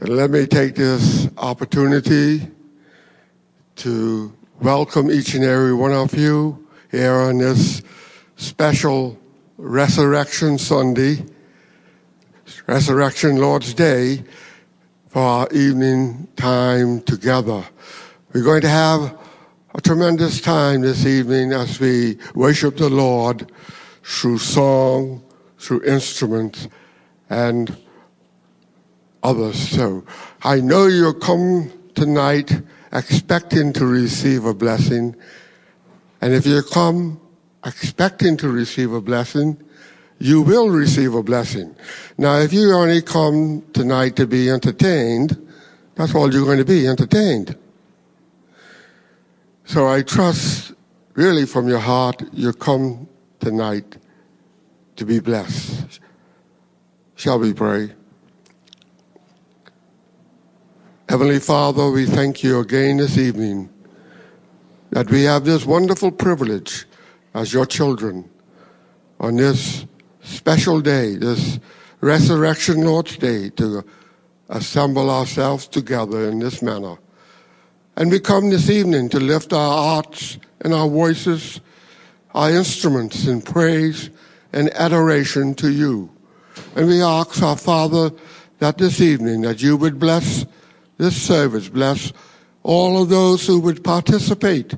Let me take this opportunity to welcome each and every one of you here on this special Resurrection Sunday, Resurrection Lord's Day, for our evening time together. We're going to have a tremendous time this evening as we worship the Lord through song, through instruments, and others. So I know you'll come tonight expecting to receive a blessing. And if you come expecting to receive a blessing, you will receive a blessing. Now, if you only come tonight to be entertained, that's all you're going to be, entertained. So I trust really from your heart you come tonight to be blessed. Shall we pray? Heavenly Father, we thank you again this evening that we have this wonderful privilege as your children on this special day, this Resurrection Lord's Day, to assemble ourselves together in this manner. And we come this evening to lift our hearts and our voices, our instruments in praise and adoration to you. And we ask our Father that this evening that you would bless this service. Bless all of those who would participate.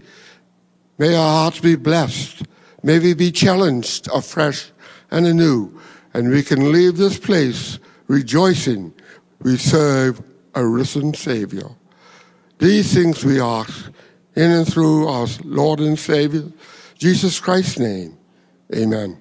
May our hearts be blessed. May we be challenged afresh and anew. And we can leave this place rejoicing we serve a risen Savior. These things we ask in and through our Lord and Savior, Jesus Christ's name. Amen.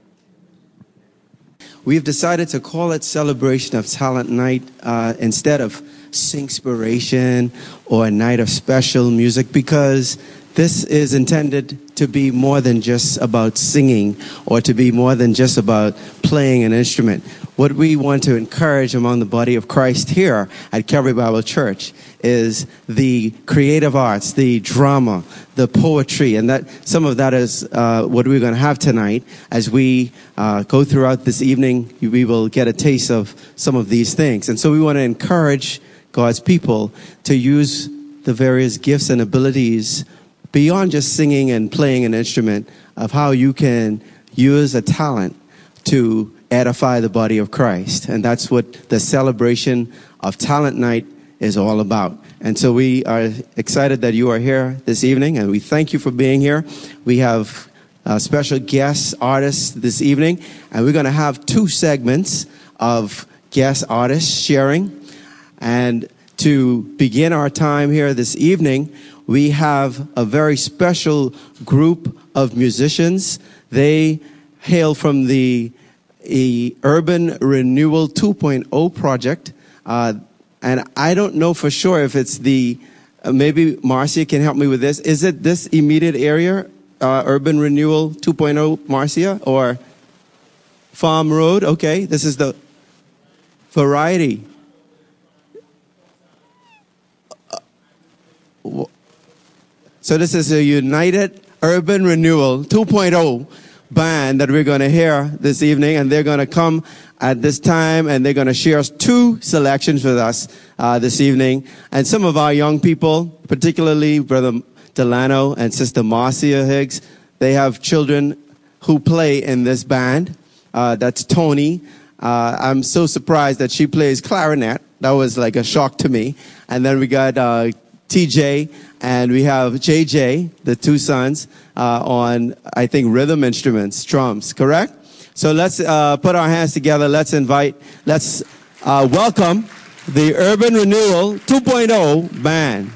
We've decided to call it Celebration of Talent Night uh, instead of Singspiration or a night of special music because this is intended to be more than just about singing or to be more than just about playing an instrument. What we want to encourage among the body of Christ here at Calvary Bible Church is the creative arts, the drama, the poetry, and that some of that is uh, what we're going to have tonight. As we uh, go throughout this evening, we will get a taste of some of these things, and so we want to encourage God's people to use the various gifts and abilities beyond just singing and playing an instrument of how you can use a talent to edify the body of Christ. And that's what the celebration of Talent Night is all about. And so we are excited that you are here this evening and we thank you for being here. We have uh, special guest artists this evening and we're going to have two segments of guest artists sharing and to begin our time here this evening, we have a very special group of musicians. They hail from the Urban Renewal 2.0 project. Uh, and I don't know for sure if it's the, uh, maybe Marcia can help me with this. Is it this immediate area, uh, Urban Renewal 2.0, Marcia, or Farm Road? Okay, this is the variety. So this is a United Urban Renewal 2.0 band that we're going to hear this evening, and they're going to come at this time, and they're going to share two selections with us uh, this evening. And some of our young people, particularly Brother Delano and Sister Marcia Higgs, they have children who play in this band. Uh, that's Tony. Uh, I'm so surprised that she plays clarinet. That was like a shock to me. And then we got uh, TJ and we have JJ, the two sons, uh, on, I think, rhythm instruments, drums, correct? So let's uh, put our hands together. Let's invite, let's uh, welcome the Urban Renewal 2.0 band.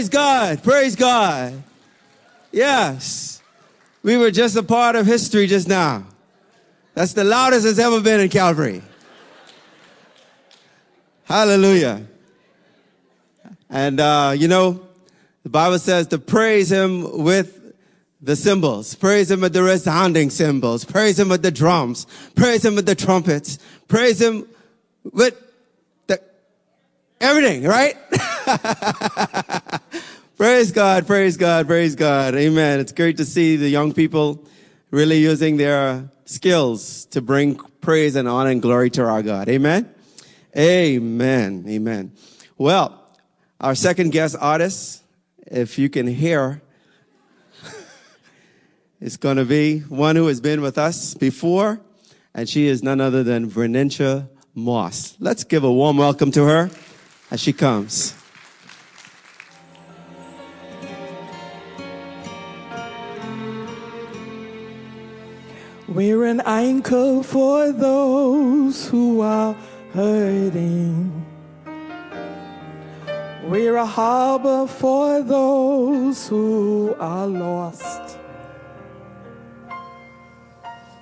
Praise God. Praise God. Yes. We were just a part of history just now. That's the loudest it's ever been in Calvary. Hallelujah. And, uh, you know, the Bible says to praise him with the cymbals, praise him with the resounding cymbals, praise him with the drums, praise him with the trumpets, praise him with the everything, right? praise God, praise God, praise God. Amen. It's great to see the young people really using their skills to bring praise and honor and glory to our God. Amen. Amen. Amen. Well, our second guest artist, if you can hear, is going to be one who has been with us before, and she is none other than Vernicia Moss. Let's give a warm welcome to her as she comes. We're an anchor for those who are hurting. We're a harbor for those who are lost.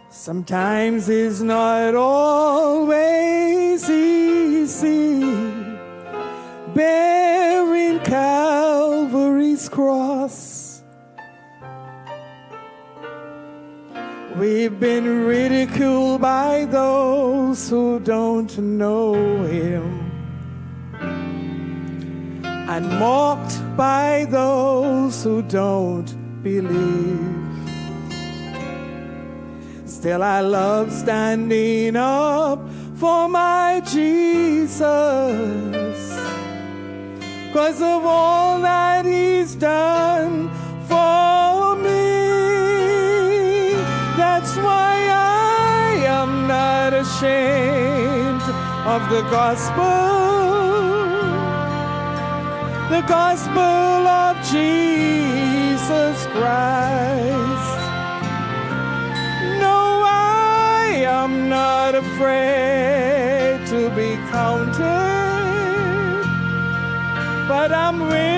Sometimes it's not always easy bearing Calvary's cross. We've been ridiculed by those who don't know Him and mocked by those who don't believe. Still, I love standing up for my Jesus. Cause of all that He's done for me. That's why I am not ashamed of the gospel. The gospel of Jesus Christ. No, I am not afraid to be counted, but I'm willing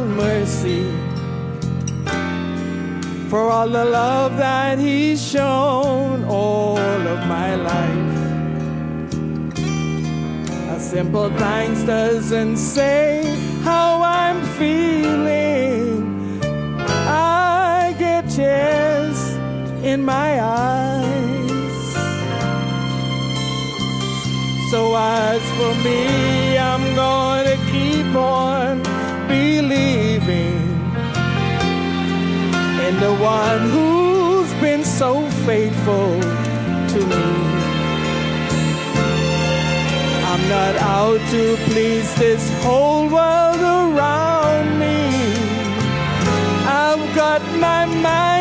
mercy. For all the love that he's shown all of my life. A simple thanks doesn't say how I'm feeling. I get tears in my eyes. So as for me, I'm gonna keep on believing in the one who's been so faithful to me. I'm not out to please this whole world around me. I've got my mind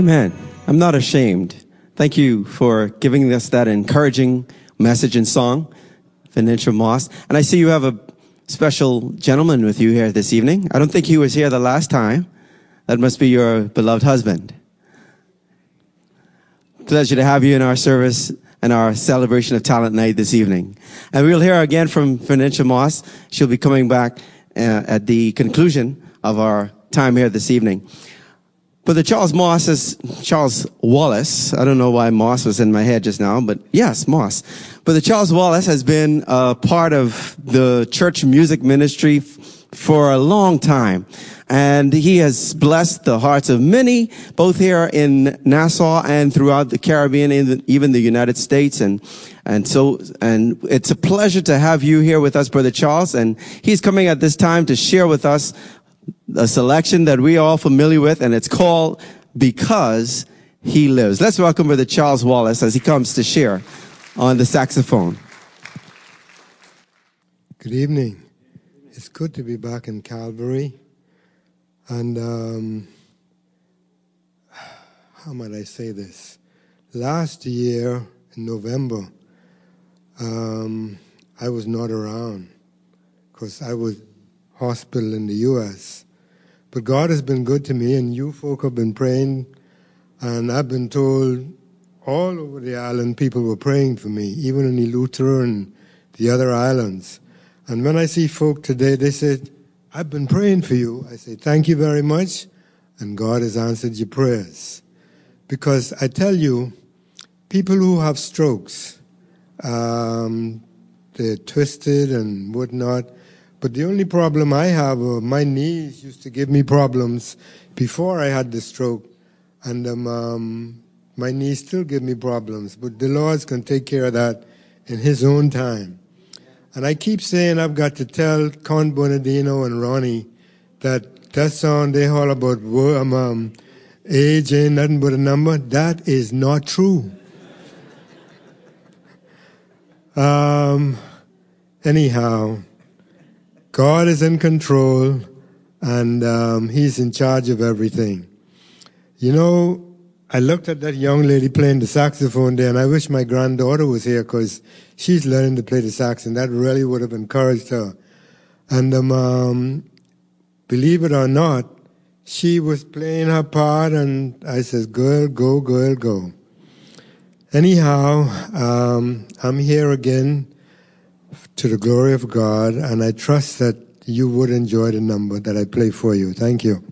Amen. I'm not ashamed. Thank you for giving us that encouraging message and song, Vernicia Moss. And I see you have a special gentleman with you here this evening. I don't think he was here the last time. That must be your beloved husband. Pleasure to have you in our service and our celebration of talent night this evening. And we'll hear again from Vernicia Moss. She'll be coming back uh, at the conclusion of our time here this evening. Brother Charles Moss is Charles Wallace. I don't know why Moss was in my head just now, but yes, Moss. But the Charles Wallace has been a part of the church music ministry f- for a long time. And he has blessed the hearts of many, both here in Nassau and throughout the Caribbean, and even the United States. And, and so, and it's a pleasure to have you here with us, Brother Charles. And he's coming at this time to share with us a selection that we are all familiar with, and it's called Because He Lives. Let's welcome Brother Charles Wallace as he comes to share on the saxophone. Good evening. It's good to be back in Calvary. And um, how might I say this? Last year in November, um, I was not around because I was hospital in the U.S. But God has been good to me, and you folk have been praying, and I've been told all over the island people were praying for me, even in Eleuthera and the other islands. And when I see folk today, they said, I've been praying for you. I say, thank you very much, and God has answered your prayers. Because I tell you, people who have strokes, um, they're twisted and whatnot, but the only problem I have, uh, my knees used to give me problems before I had the stroke, and um, um, my knees still give me problems. But the Lord can take care of that in His own time. And I keep saying I've got to tell Con Bernardino and Ronnie that that song they all about um, um, age ain't nothing but a number. That is not true. Um, anyhow. God is in control and um, He's in charge of everything. You know, I looked at that young lady playing the saxophone there, and I wish my granddaughter was here because she's learning to play the sax, and that really would have encouraged her. And um, um, believe it or not, she was playing her part, and I says, "Girl, go, girl, go." Anyhow, um, I'm here again to the glory of God, and I trust that you would enjoy the number that I play for you. Thank you.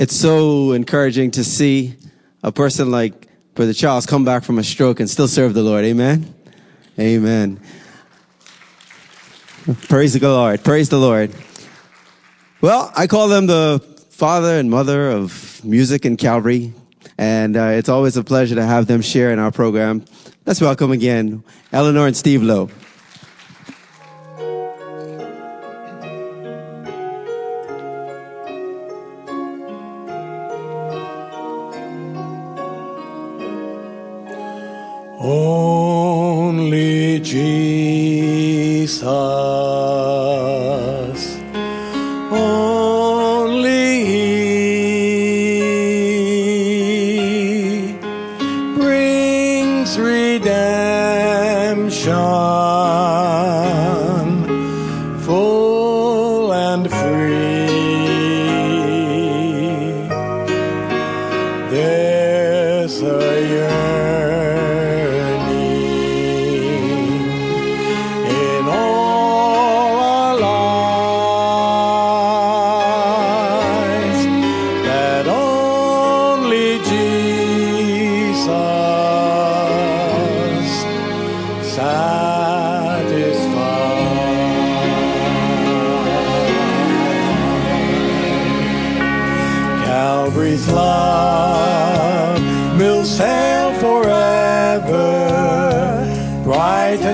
it's so encouraging to see a person like Brother Charles come back from a stroke and still serve the Lord. Amen. Amen. Praise the Lord. Praise the Lord. Well, I call them the father and mother of music in Calvary, and uh, it's always a pleasure to have them share in our program. Let's welcome again Eleanor and Steve Lowe. sun.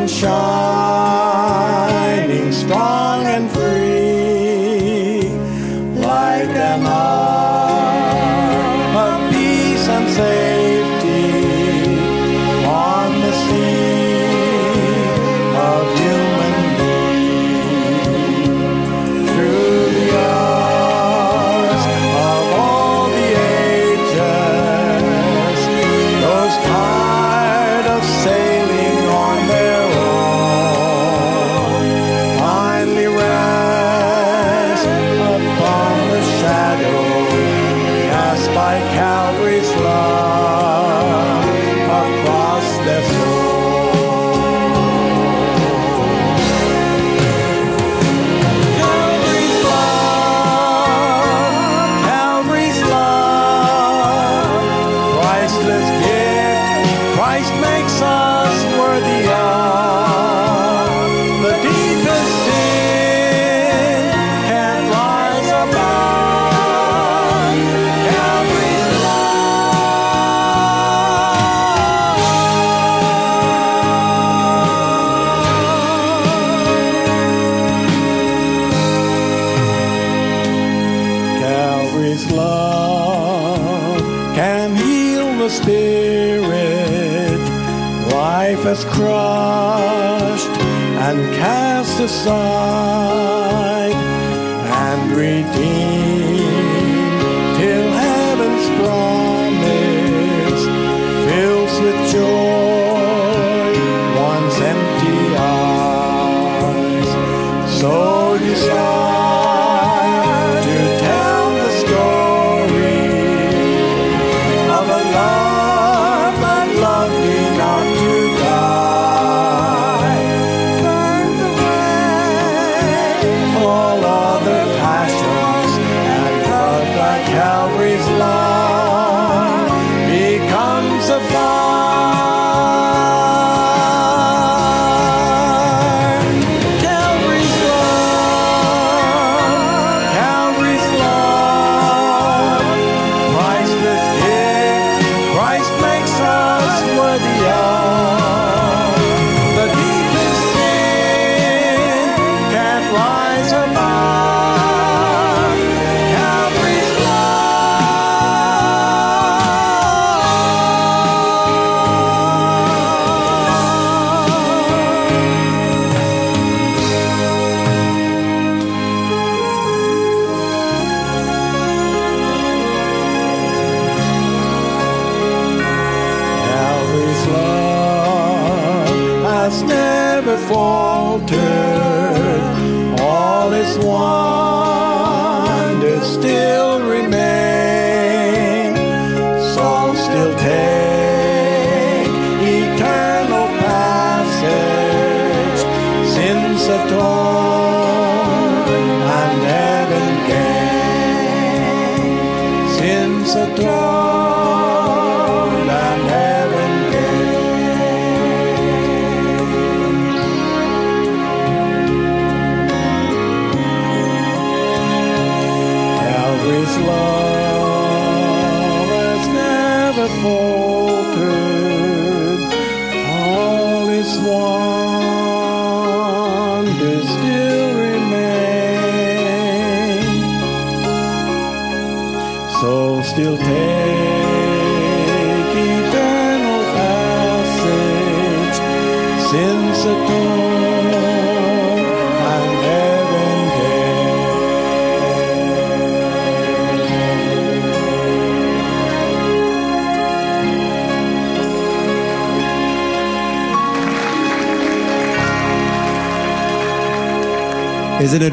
sunshine.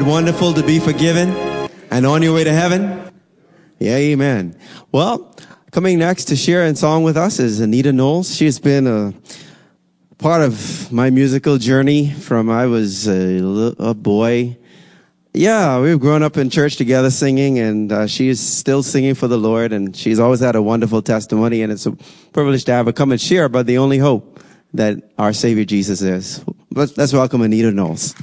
Wonderful to be forgiven and on your way to heaven? Yeah, amen. Well, coming next to share a song with us is Anita Knowles. She's been a part of my musical journey from I was a, a boy. Yeah, we've grown up in church together singing, and uh, she is still singing for the Lord, and she's always had a wonderful testimony, and it's a privilege to have her come and share about the only hope that our Savior Jesus is. Let's, let's welcome Anita Knowles.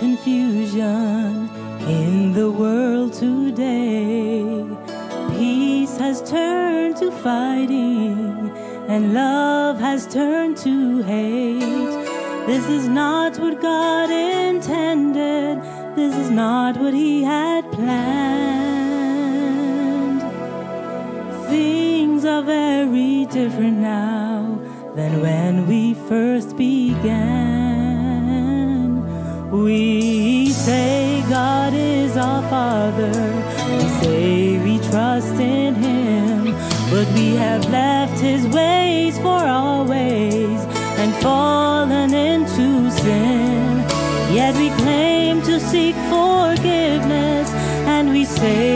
Confusion in the world today. Peace has turned to fighting, and love has turned to hate. This is not what God intended, this is not what He had planned. Things are very different now than when we first began. We say God is our Father, we say we trust in Him, but we have left His ways for our ways and fallen into sin. Yet we claim to seek forgiveness and we say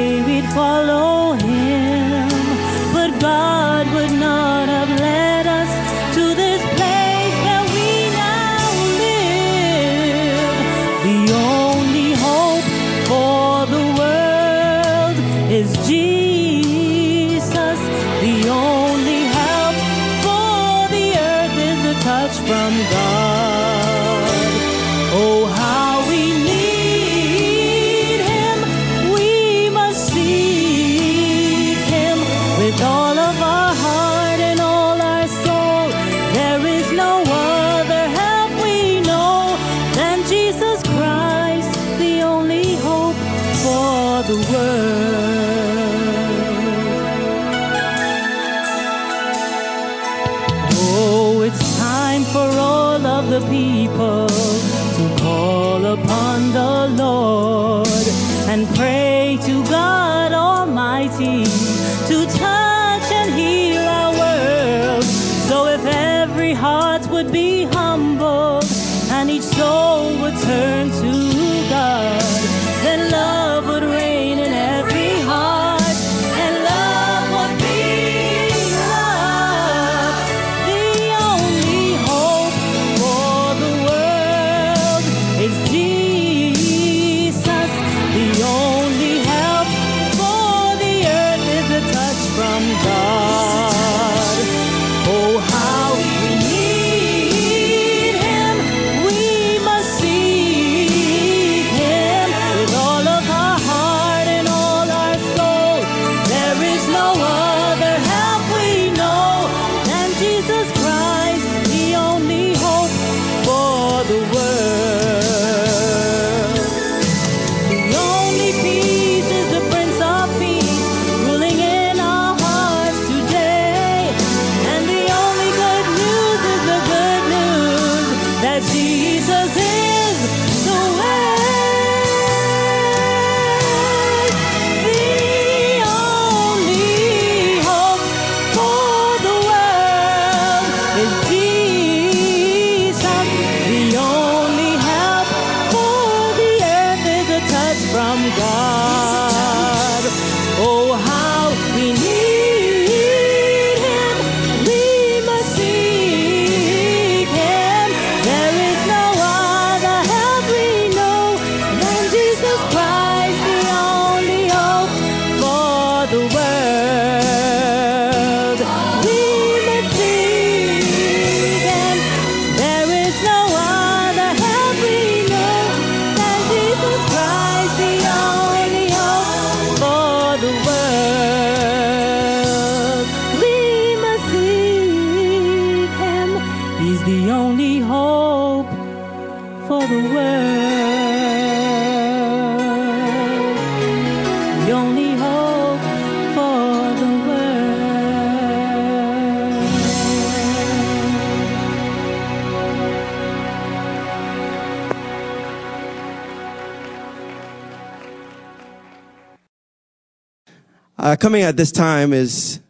coming at this time is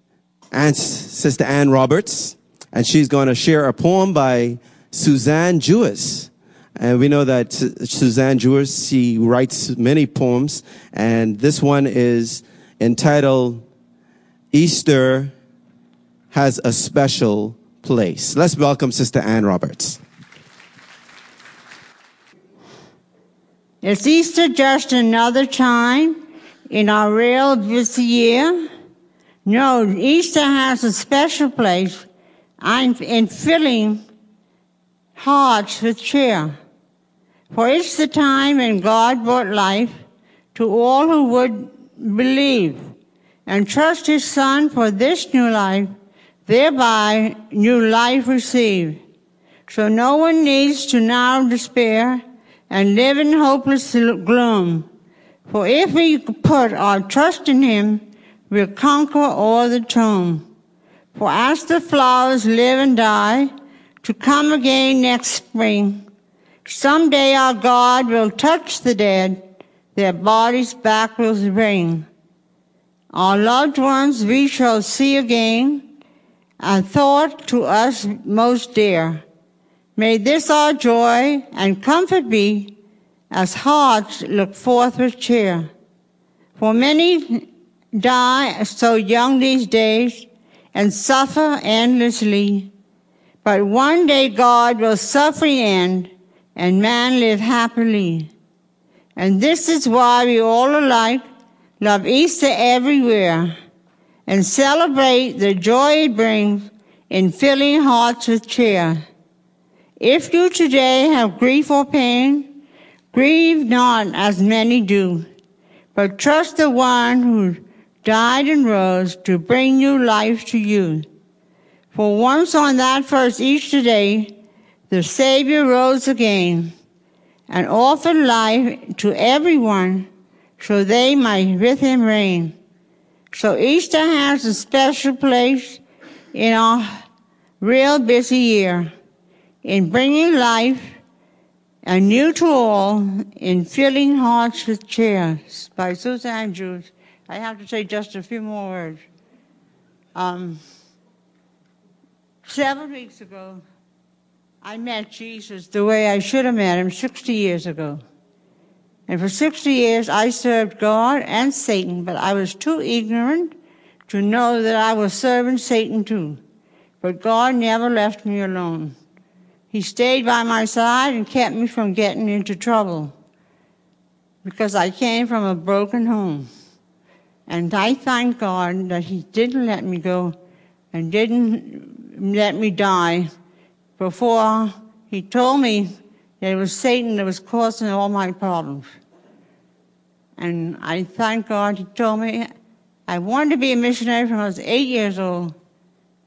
Aunt, Sister Ann Roberts, and she's going to share a poem by Suzanne Jewis. And we know that Suzanne Jewis, she writes many poems, and this one is entitled Easter has a special place. Let's welcome Sister Ann Roberts. Is Easter just another time in our real busy year? No, Easter has a special place I'm in filling hearts with cheer. For it's the time when God brought life to all who would believe and trust His Son for this new life, thereby new life received. So no one needs to now despair and live in hopeless gloom. For if we put our trust in Him, we'll conquer all the tomb. For as the flowers live and die, to come again next spring, someday our God will touch the dead, their bodies back will bring. Our loved ones we shall see again, a thought to us most dear. May this our joy and comfort be, as hearts look forth with cheer. For many die so young these days and suffer endlessly. But one day God will suffering end and man live happily. And this is why we all alike love Easter everywhere and celebrate the joy it brings in filling hearts with cheer. If you today have grief or pain, grieve not as many do, but trust the one who died and rose to bring new life to you. For once on that first Easter day, the Savior rose again and offered life to everyone so they might with him reign. So Easter has a special place in our real busy year in bringing life anew to all, in filling hearts with cheers by Suzanne Jewis. I have to say just a few more words. Um, seven weeks ago, I met Jesus the way I should have met him 60 years ago. And for 60 years, I served God and Satan, but I was too ignorant to know that I was serving Satan too. But God never left me alone. He stayed by my side and kept me from getting into trouble because I came from a broken home. And I thank God that He didn't let me go and didn't let me die before He told me that it was Satan that was causing all my problems. And I thank God He told me I wanted to be a missionary from I was eight years old,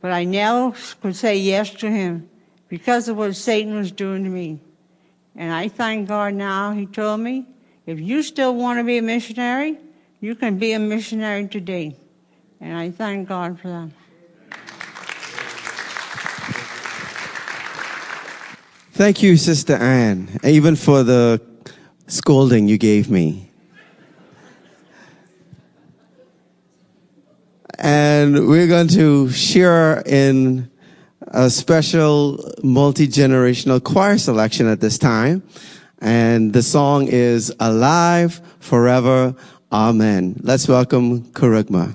but I never could say yes to Him because of what Satan was doing to me. And I thank God now He told me, if you still want to be a missionary, you can be a missionary today. And I thank God for that. Thank you, Sister Anne, even for the scolding you gave me. And we're going to share in a special multi generational choir selection at this time. And the song is Alive Forever Amen. Let's welcome Kerygma.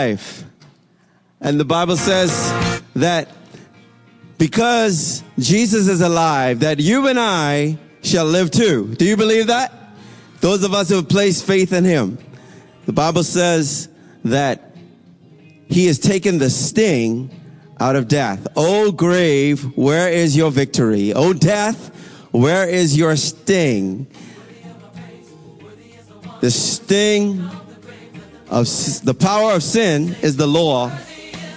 Alive. And the Bible says that because Jesus is alive, that you and I shall live too. Do you believe that? Those of us who have placed faith in him. The Bible says that he has taken the sting out of death. O grave, where is your victory? O death, where is your sting? The sting of the power of sin is the law,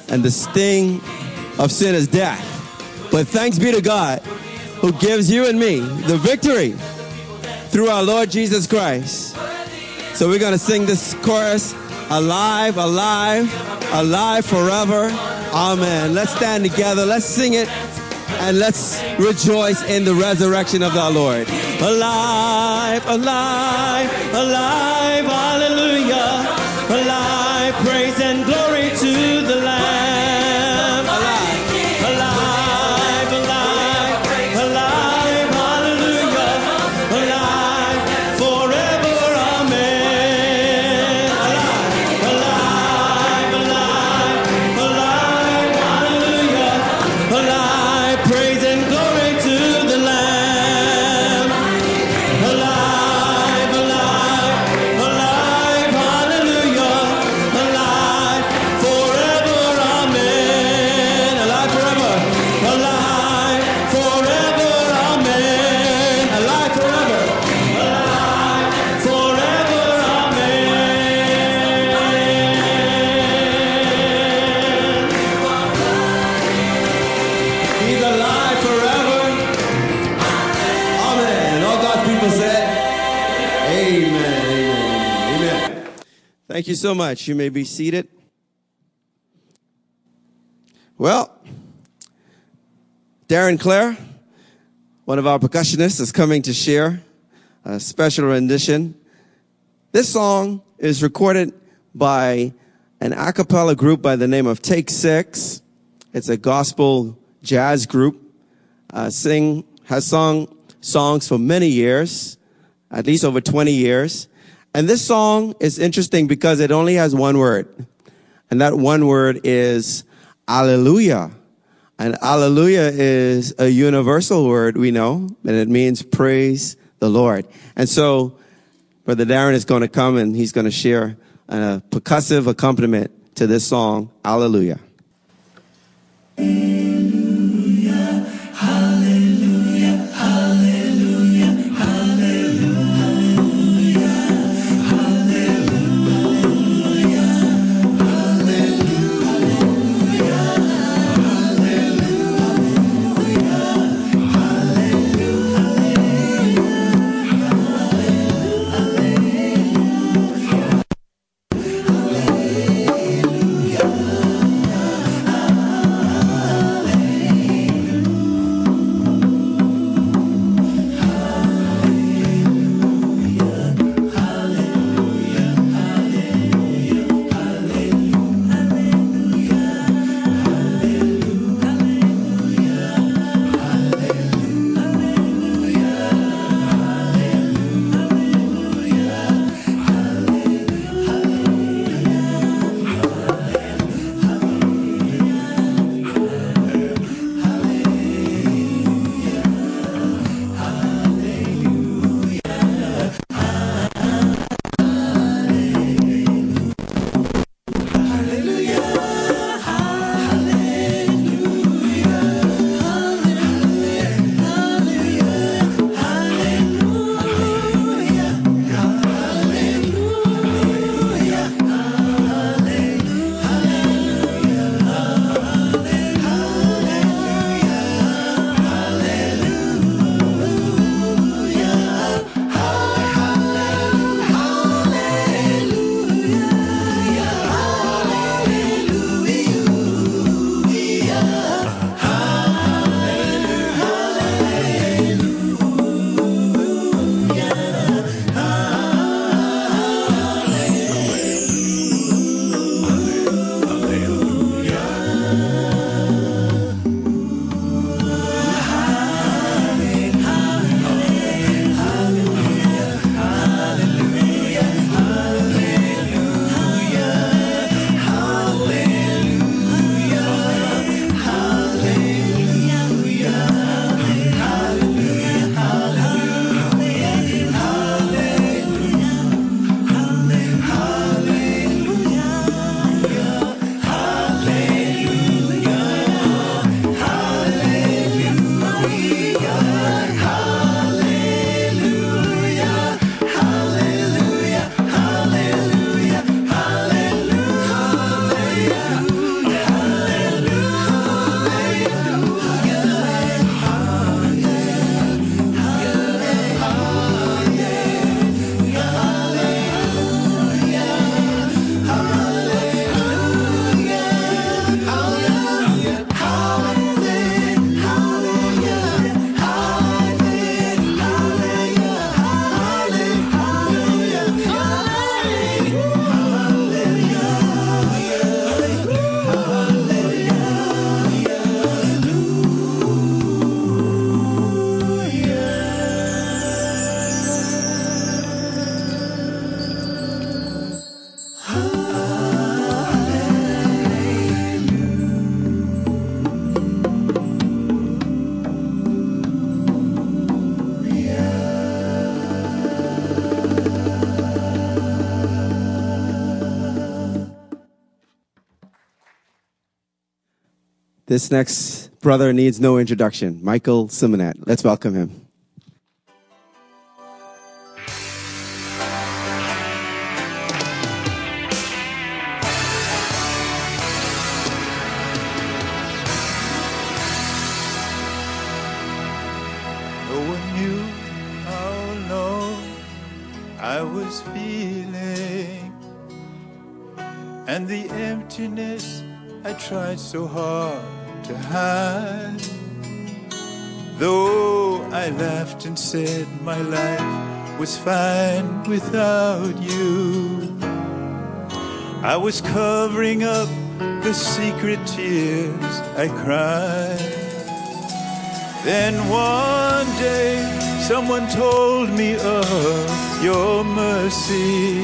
and the sting of sin is death. But thanks be to God who gives you and me the victory through our Lord Jesus Christ. So we're going to sing this chorus alive, alive, alive forever. Amen. Let's stand together. Let's sing it and let's rejoice in the resurrection of our Lord. Alive, alive, alive, hallelujah. Thank you so much. You may be seated. Well, Darren Clare, one of our percussionists, is coming to share a special rendition. This song is recorded by an a cappella group by the name of Take Six. It's a gospel jazz group. Uh, sing has sung songs for many years, at least over 20 years. And this song is interesting because it only has one word. And that one word is Alleluia. And Alleluia is a universal word, we know, and it means praise the Lord. And so Brother Darren is going to come and he's going to share a percussive accompaniment to this song, Alleluia. This next brother needs no introduction. Michael Simonet. Let's welcome him. My life was fine without you, I was covering up the secret tears I cried. Then one day, someone told me of your mercy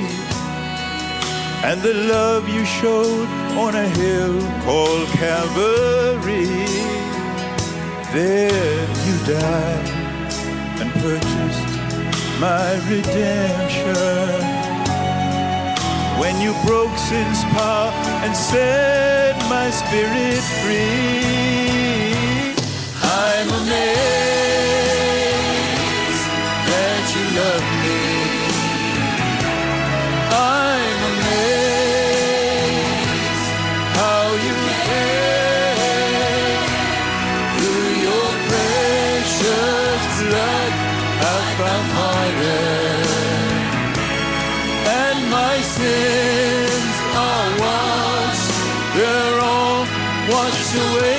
and the love you showed on a hill called Calvary. There you died and purchased my redemption. When you broke sin's power and set my spirit free. I'm amazed that you love me. I found pardon, and my sins are washed. They're all washed away.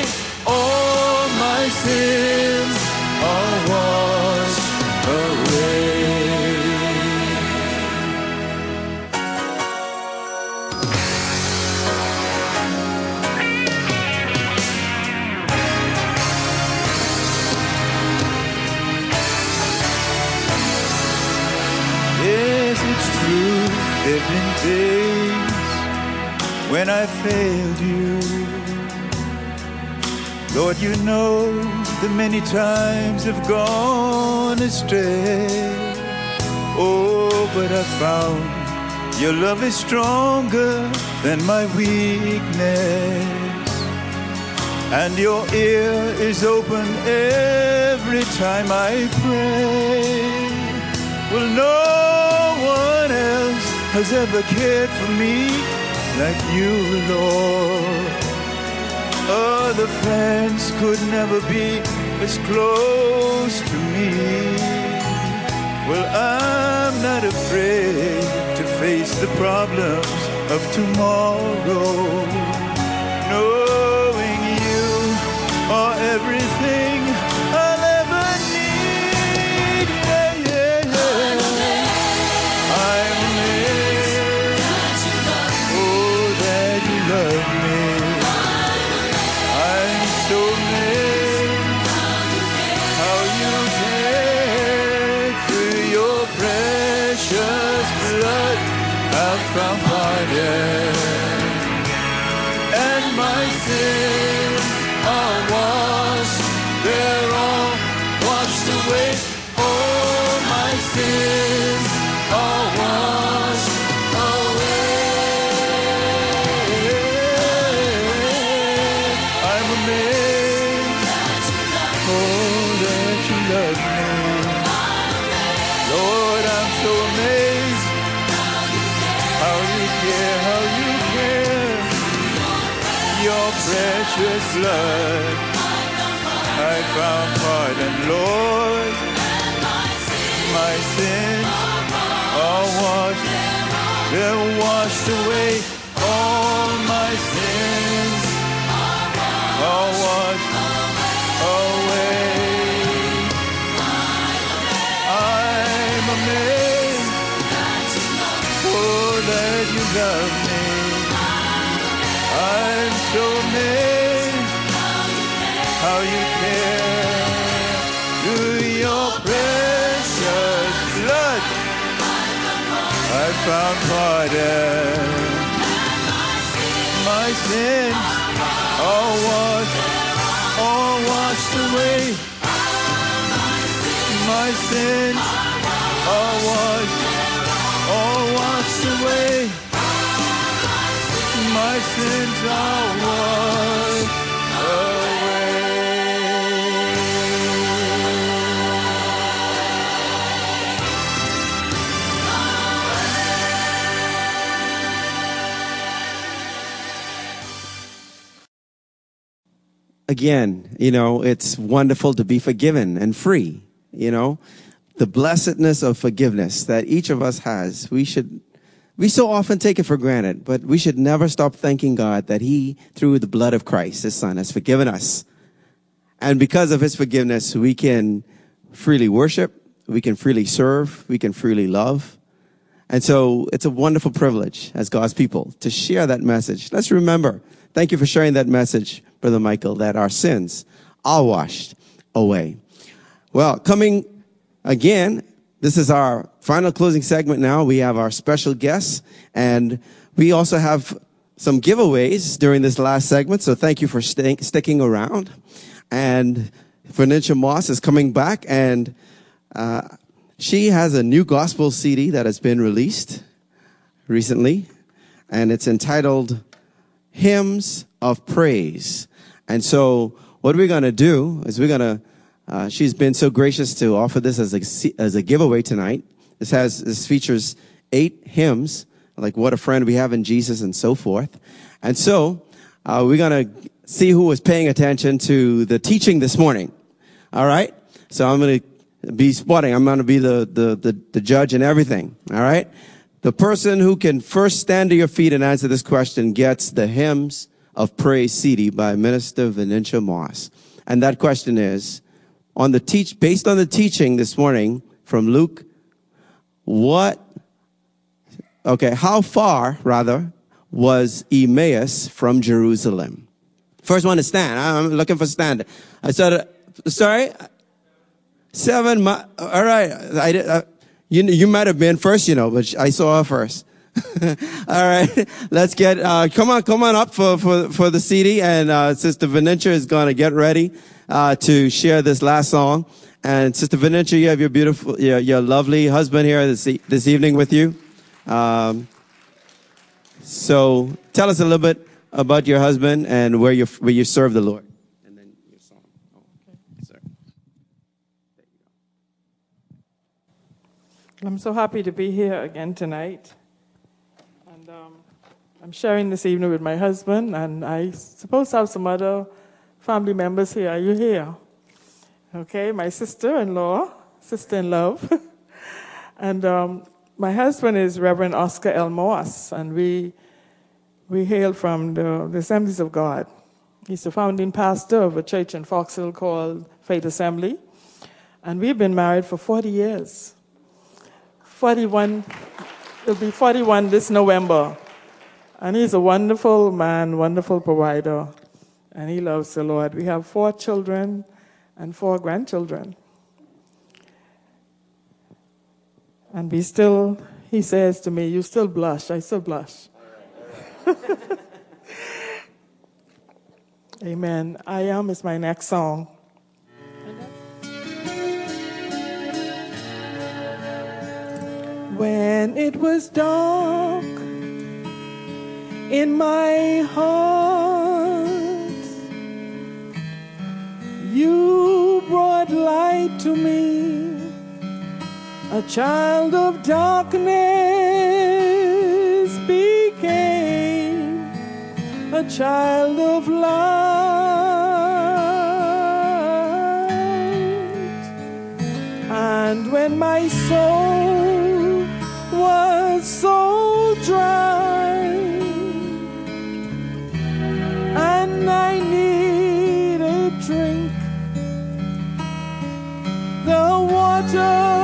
I failed you. Lord, you know the many times I've gone astray. Oh, but I found your love is stronger than my weakness. And your ear is open every time I pray. Well, no one else has ever cared for me like you, Lord. Other friends could never be as close to me. Well, I'm not afraid to face the problems of tomorrow. Knowing you are everything blood. I found pardon, Lord. My sins are washed. They're washed away. All my sins are washed away. I'm amazed. Oh, that you love me. I'm so amazed found pardon. My sins oh, are washed, all oh, washed oh, away. My sins are washed, all washed away. My sins are washed again, you know, it's wonderful to be forgiven and free, you know, the blessedness of forgiveness that each of us has. We should, we so often take it for granted, but we should never stop thanking God that He, through the blood of Christ, His Son, has forgiven us. And because of His forgiveness, we can freely worship, we can freely serve, we can freely love. And so it's a wonderful privilege as God's people to share that message. Let's remember, thank you for sharing that message, Brother Michael, that our sins are washed away. Well, coming again, this is our final closing segment now. We have our special guests and we also have some giveaways during this last segment. So thank you for sticking around. And Vernicia Moss is coming back and, uh, she has a new gospel CD that has been released recently, and it's entitled Hymns of Praise. And so, what we're going to do is we're going to, uh, she's been so gracious to offer this as a, as a giveaway tonight. This has, this features eight hymns, like what a friend we have in Jesus and so forth. And so, uh, we're going to see who was paying attention to the teaching this morning. All right? So I'm going to be spotting. I'm going to be the, the, the, the, judge and everything. All right. The person who can first stand to your feet and answer this question gets the hymns of praise CD by Minister Vernicia Moss. And that question is on the teach, based on the teaching this morning from Luke, what, okay, how far rather was Emmaus from Jerusalem? First one to stand. I'm looking for stand. I said, sorry, Seven. All right. I, uh, you you might have been first, you know, but I saw her first. all right. Let's get. Uh, come on, come on up for for for the CD, and uh, Sister Vernicia is going to get ready uh, to share this last song. And Sister Vernicia, you have your beautiful, your, your lovely husband here this this evening with you. Um, so tell us a little bit about your husband and where you where you serve the Lord. I'm so happy to be here again tonight. I'm sharing this evening with my husband, and I suppose to have some other family members here. Are you here? Okay, my sister in law, sister in love. and um, my husband is Reverend Oscar L. Moss, and we, we hail from the, the Assemblies of God. He's the founding pastor of a church in Fox Hill called Faith Assembly. And we've been married for 40 years. 41, it'll be 41 this November. And he's a wonderful man, wonderful provider, and he loves the Lord. We have four children and four grandchildren. And we still, he says to me, You still blush. I still blush. Amen. I am is my next song. when it was dark in my heart. You brought light to me, a child of darkness became a child of light. And when my soul was so dry, I need a drink. The water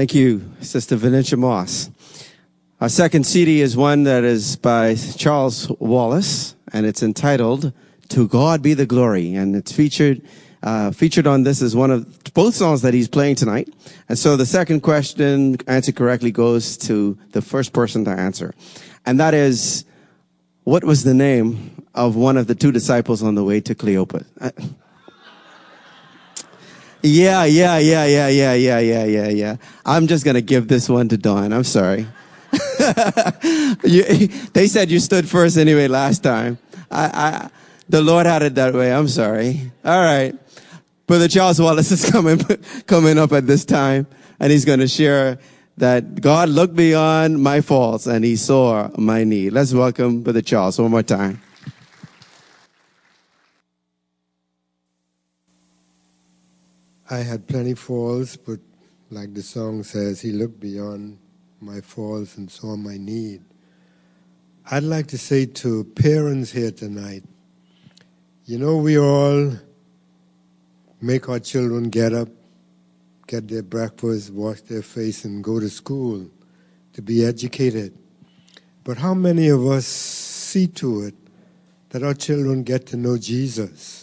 Thank you, Sister Vernicia Moss. Our second CD is one that is by Charles Wallace, and it's entitled "To God Be the Glory," and it's featured uh, featured on this is one of both songs that he's playing tonight. And so the second question answered correctly goes to the first person to answer, and that is, what was the name of one of the two disciples on the way to Cleopas? Yeah, yeah, yeah, yeah, yeah, yeah, yeah, yeah, yeah. I'm just gonna give this one to Don. I'm sorry. you, they said you stood first anyway last time. I, I, the Lord had it that way. I'm sorry. All right. Brother Charles Wallace is coming, coming up at this time, and he's going to share that God looked beyond my faults and he saw my need. Let's welcome Brother Charles one more time. I had plenty faults, but like the song says, He looked beyond my faults and saw my need. I'd like to say to parents here tonight, you know, we all make our children get up, get their breakfast, wash their face, and go to school to be educated. But how many of us see to it that our children get to know Jesus?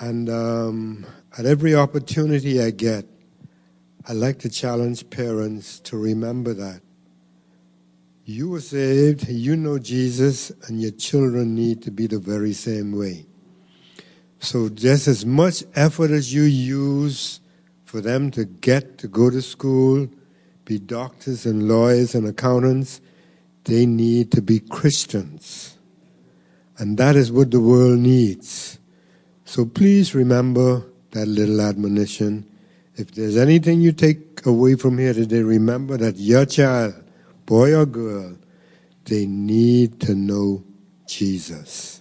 And um, at every opportunity I get, I like to challenge parents to remember that. You were saved, you know Jesus, and your children need to be the very same way. So, just as much effort as you use for them to get to go to school, be doctors and lawyers and accountants, they need to be Christians. And that is what the world needs. So please remember that little admonition. If there's anything you take away from here today, remember that your child, boy or girl, they need to know Jesus.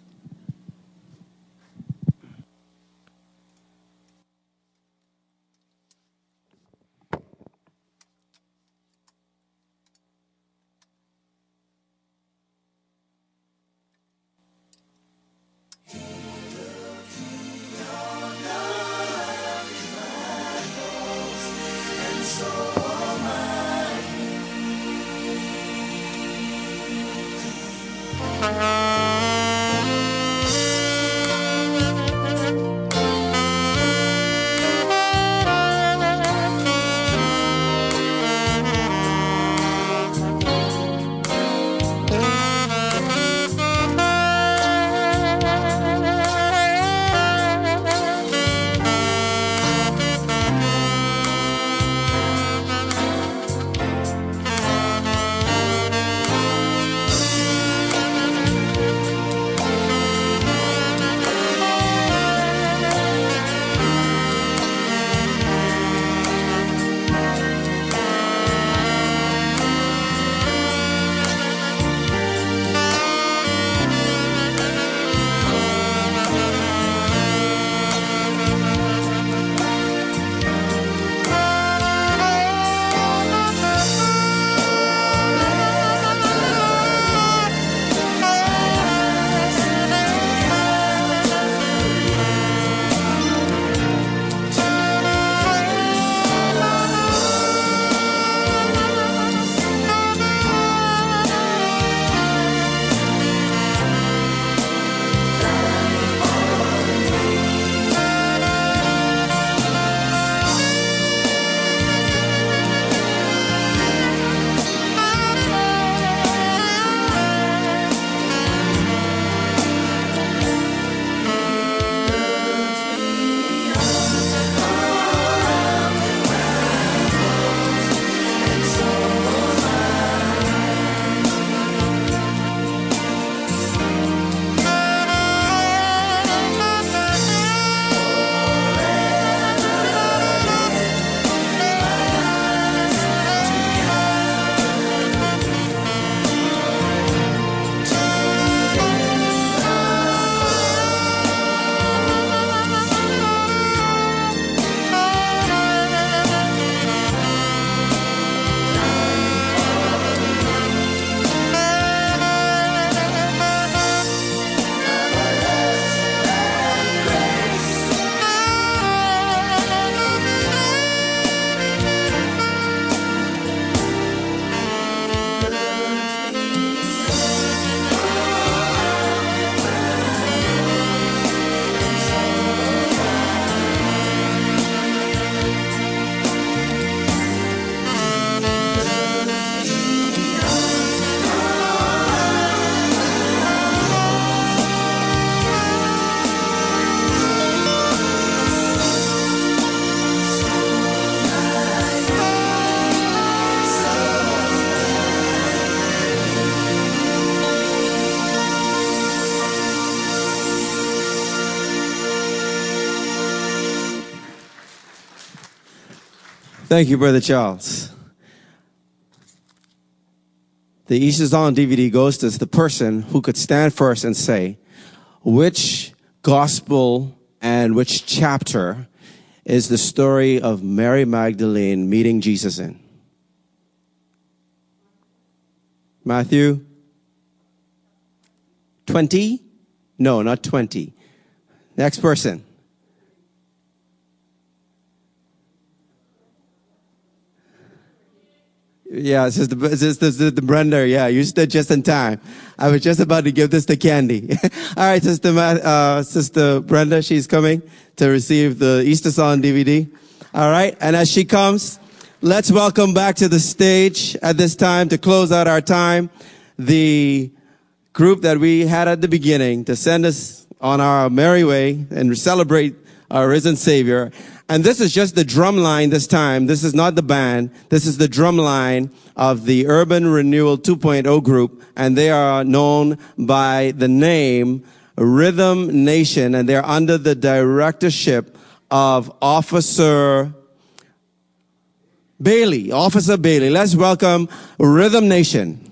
Thank you, Brother Charles. The Easter Song DVD goes to the person who could stand first and say, which gospel and which chapter is the story of Mary Magdalene meeting Jesus in? Matthew 20? No, not 20. Next person. Yeah, Sister, Sister, Sister Brenda. Yeah, you stood just in time. I was just about to give this to Candy. All right, Sister, uh, Sister Brenda, she's coming to receive the Easter Song DVD. All right, and as she comes, let's welcome back to the stage at this time to close out our time the group that we had at the beginning to send us on our merry way and celebrate our risen Savior. And this is just the drum line this time. This is not the band. This is the drum line of the Urban Renewal 2.0 group. And they are known by the name Rhythm Nation. And they're under the directorship of Officer Bailey. Officer Bailey. Let's welcome Rhythm Nation.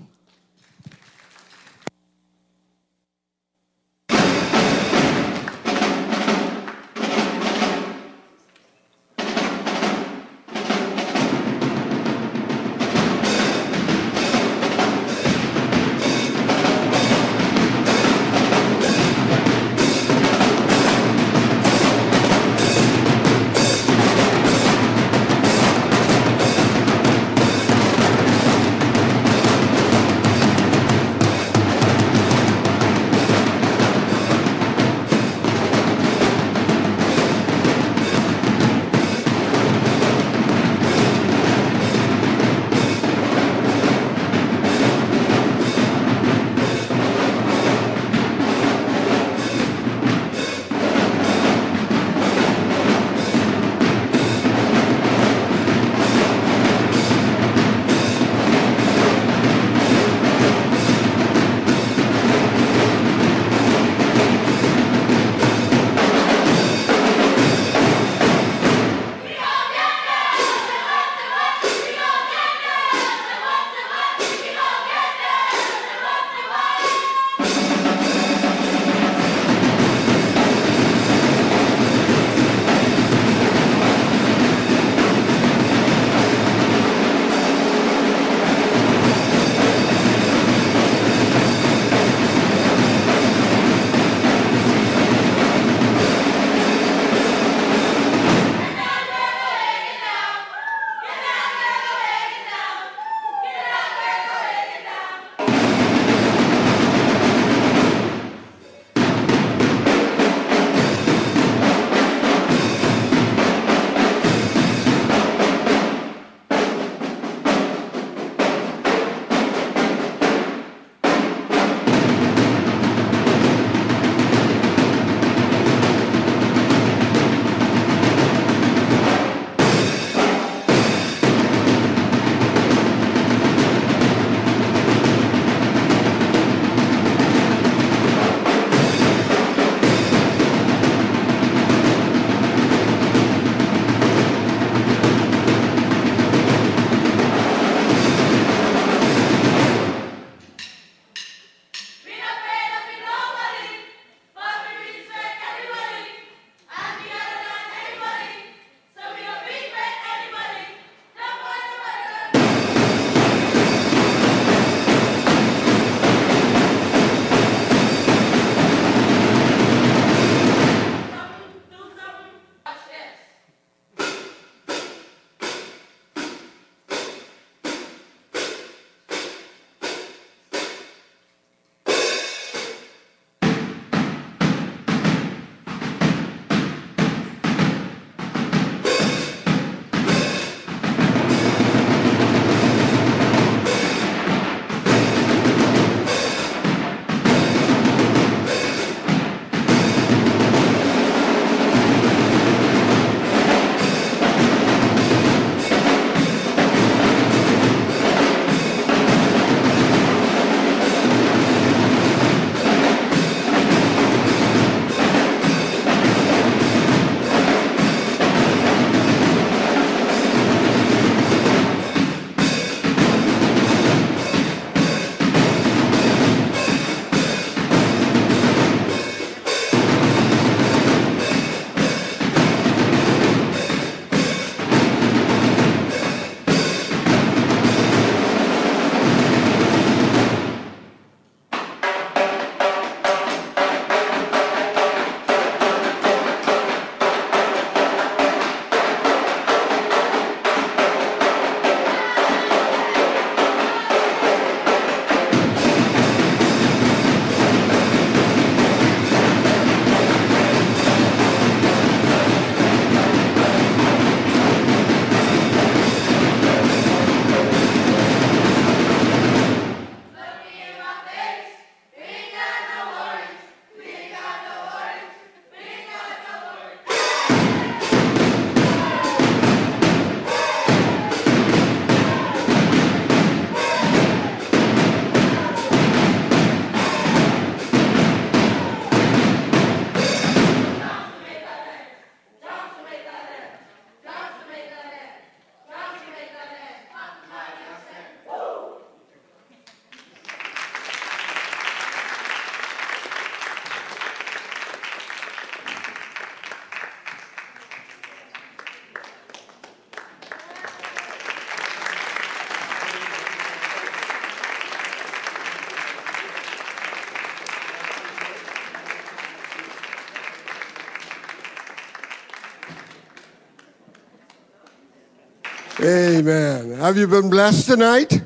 Amen. Have you been blessed tonight?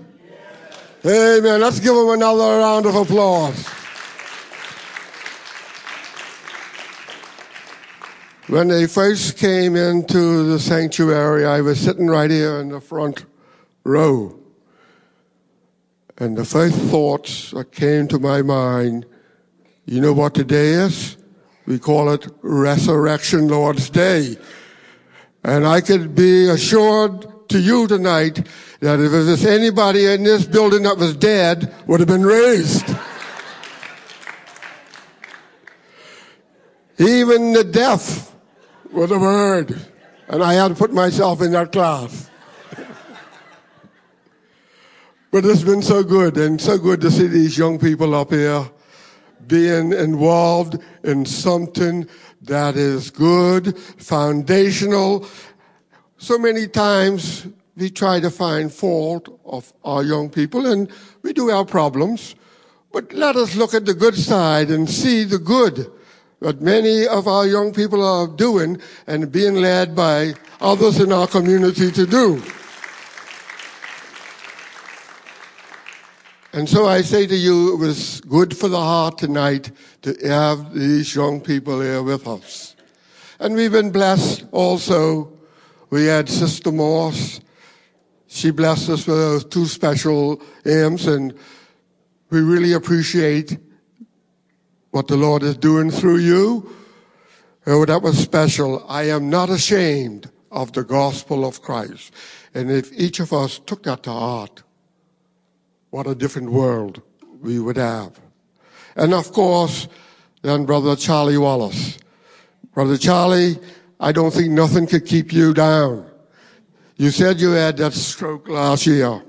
Amen. Let's give them another round of applause. When they first came into the sanctuary, I was sitting right here in the front row. And the first thoughts that came to my mind, you know what today is? We call it Resurrection Lord's Day. And I could be assured to you tonight that if there was anybody in this building that was dead, would have been raised. Even the deaf would have heard. And I had to put myself in that class. but it's been so good and so good to see these young people up here being involved in something that is good, foundational. So many times we try to find fault of our young people and we do have problems. But let us look at the good side and see the good that many of our young people are doing and being led by others in our community to do. And so I say to you, it was good for the heart tonight to have these young people here with us. And we've been blessed also. We had Sister Moss. She blessed us with those two special hymns, and we really appreciate what the Lord is doing through you. Oh, that was special. I am not ashamed of the gospel of Christ. And if each of us took that to heart, what a different world we would have. And of course, then Brother Charlie Wallace. Brother Charlie, I don't think nothing could keep you down. You said you had that stroke last year,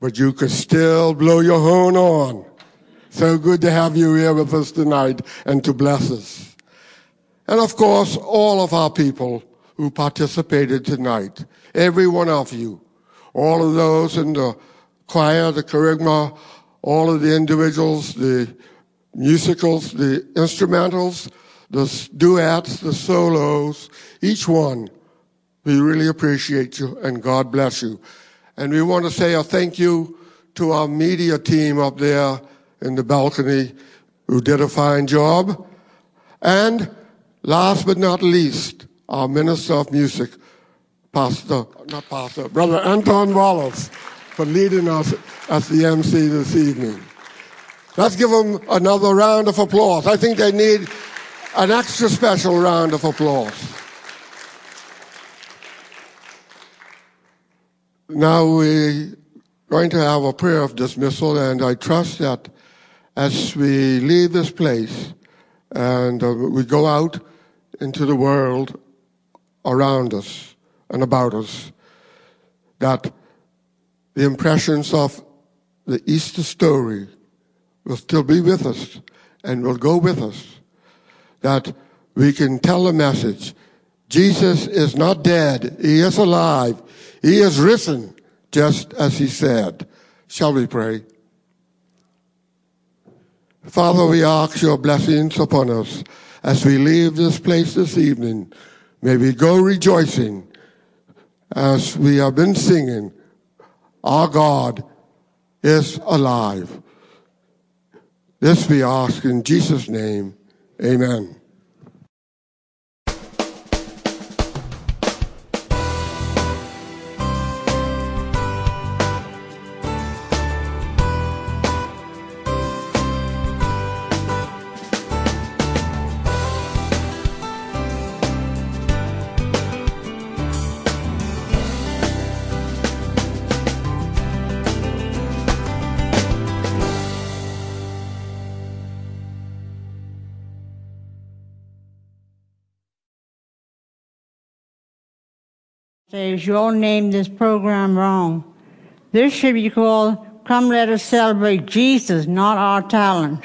but you could still blow your horn on. So good to have you here with us tonight and to bless us. And of course, all of our people who participated tonight, every one of you, all of those in the choir, the Kerygma, all of the individuals, the musicals, the instrumentals, the duets, the solos, each one. We really appreciate you and God bless you. And we want to say a thank you to our media team up there in the balcony who did a fine job. And last but not least, our Minister of Music, Pastor, not Pastor, Brother Anton Wallace for leading us as the MC this evening. Let's give them another round of applause. I think they need an extra special round of applause. Now we're going to have a prayer of dismissal, and I trust that as we leave this place and uh, we go out into the world around us and about us, that the impressions of the Easter story will still be with us and will go with us. That we can tell a message. Jesus is not dead. He is alive. He is risen, just as he said. Shall we pray? Father, we ask your blessings upon us as we leave this place this evening. May we go rejoicing as we have been singing our God is alive. This we ask in Jesus' name. Amen. You all named this program wrong. This should be called Come Let Us Celebrate Jesus, not our talent.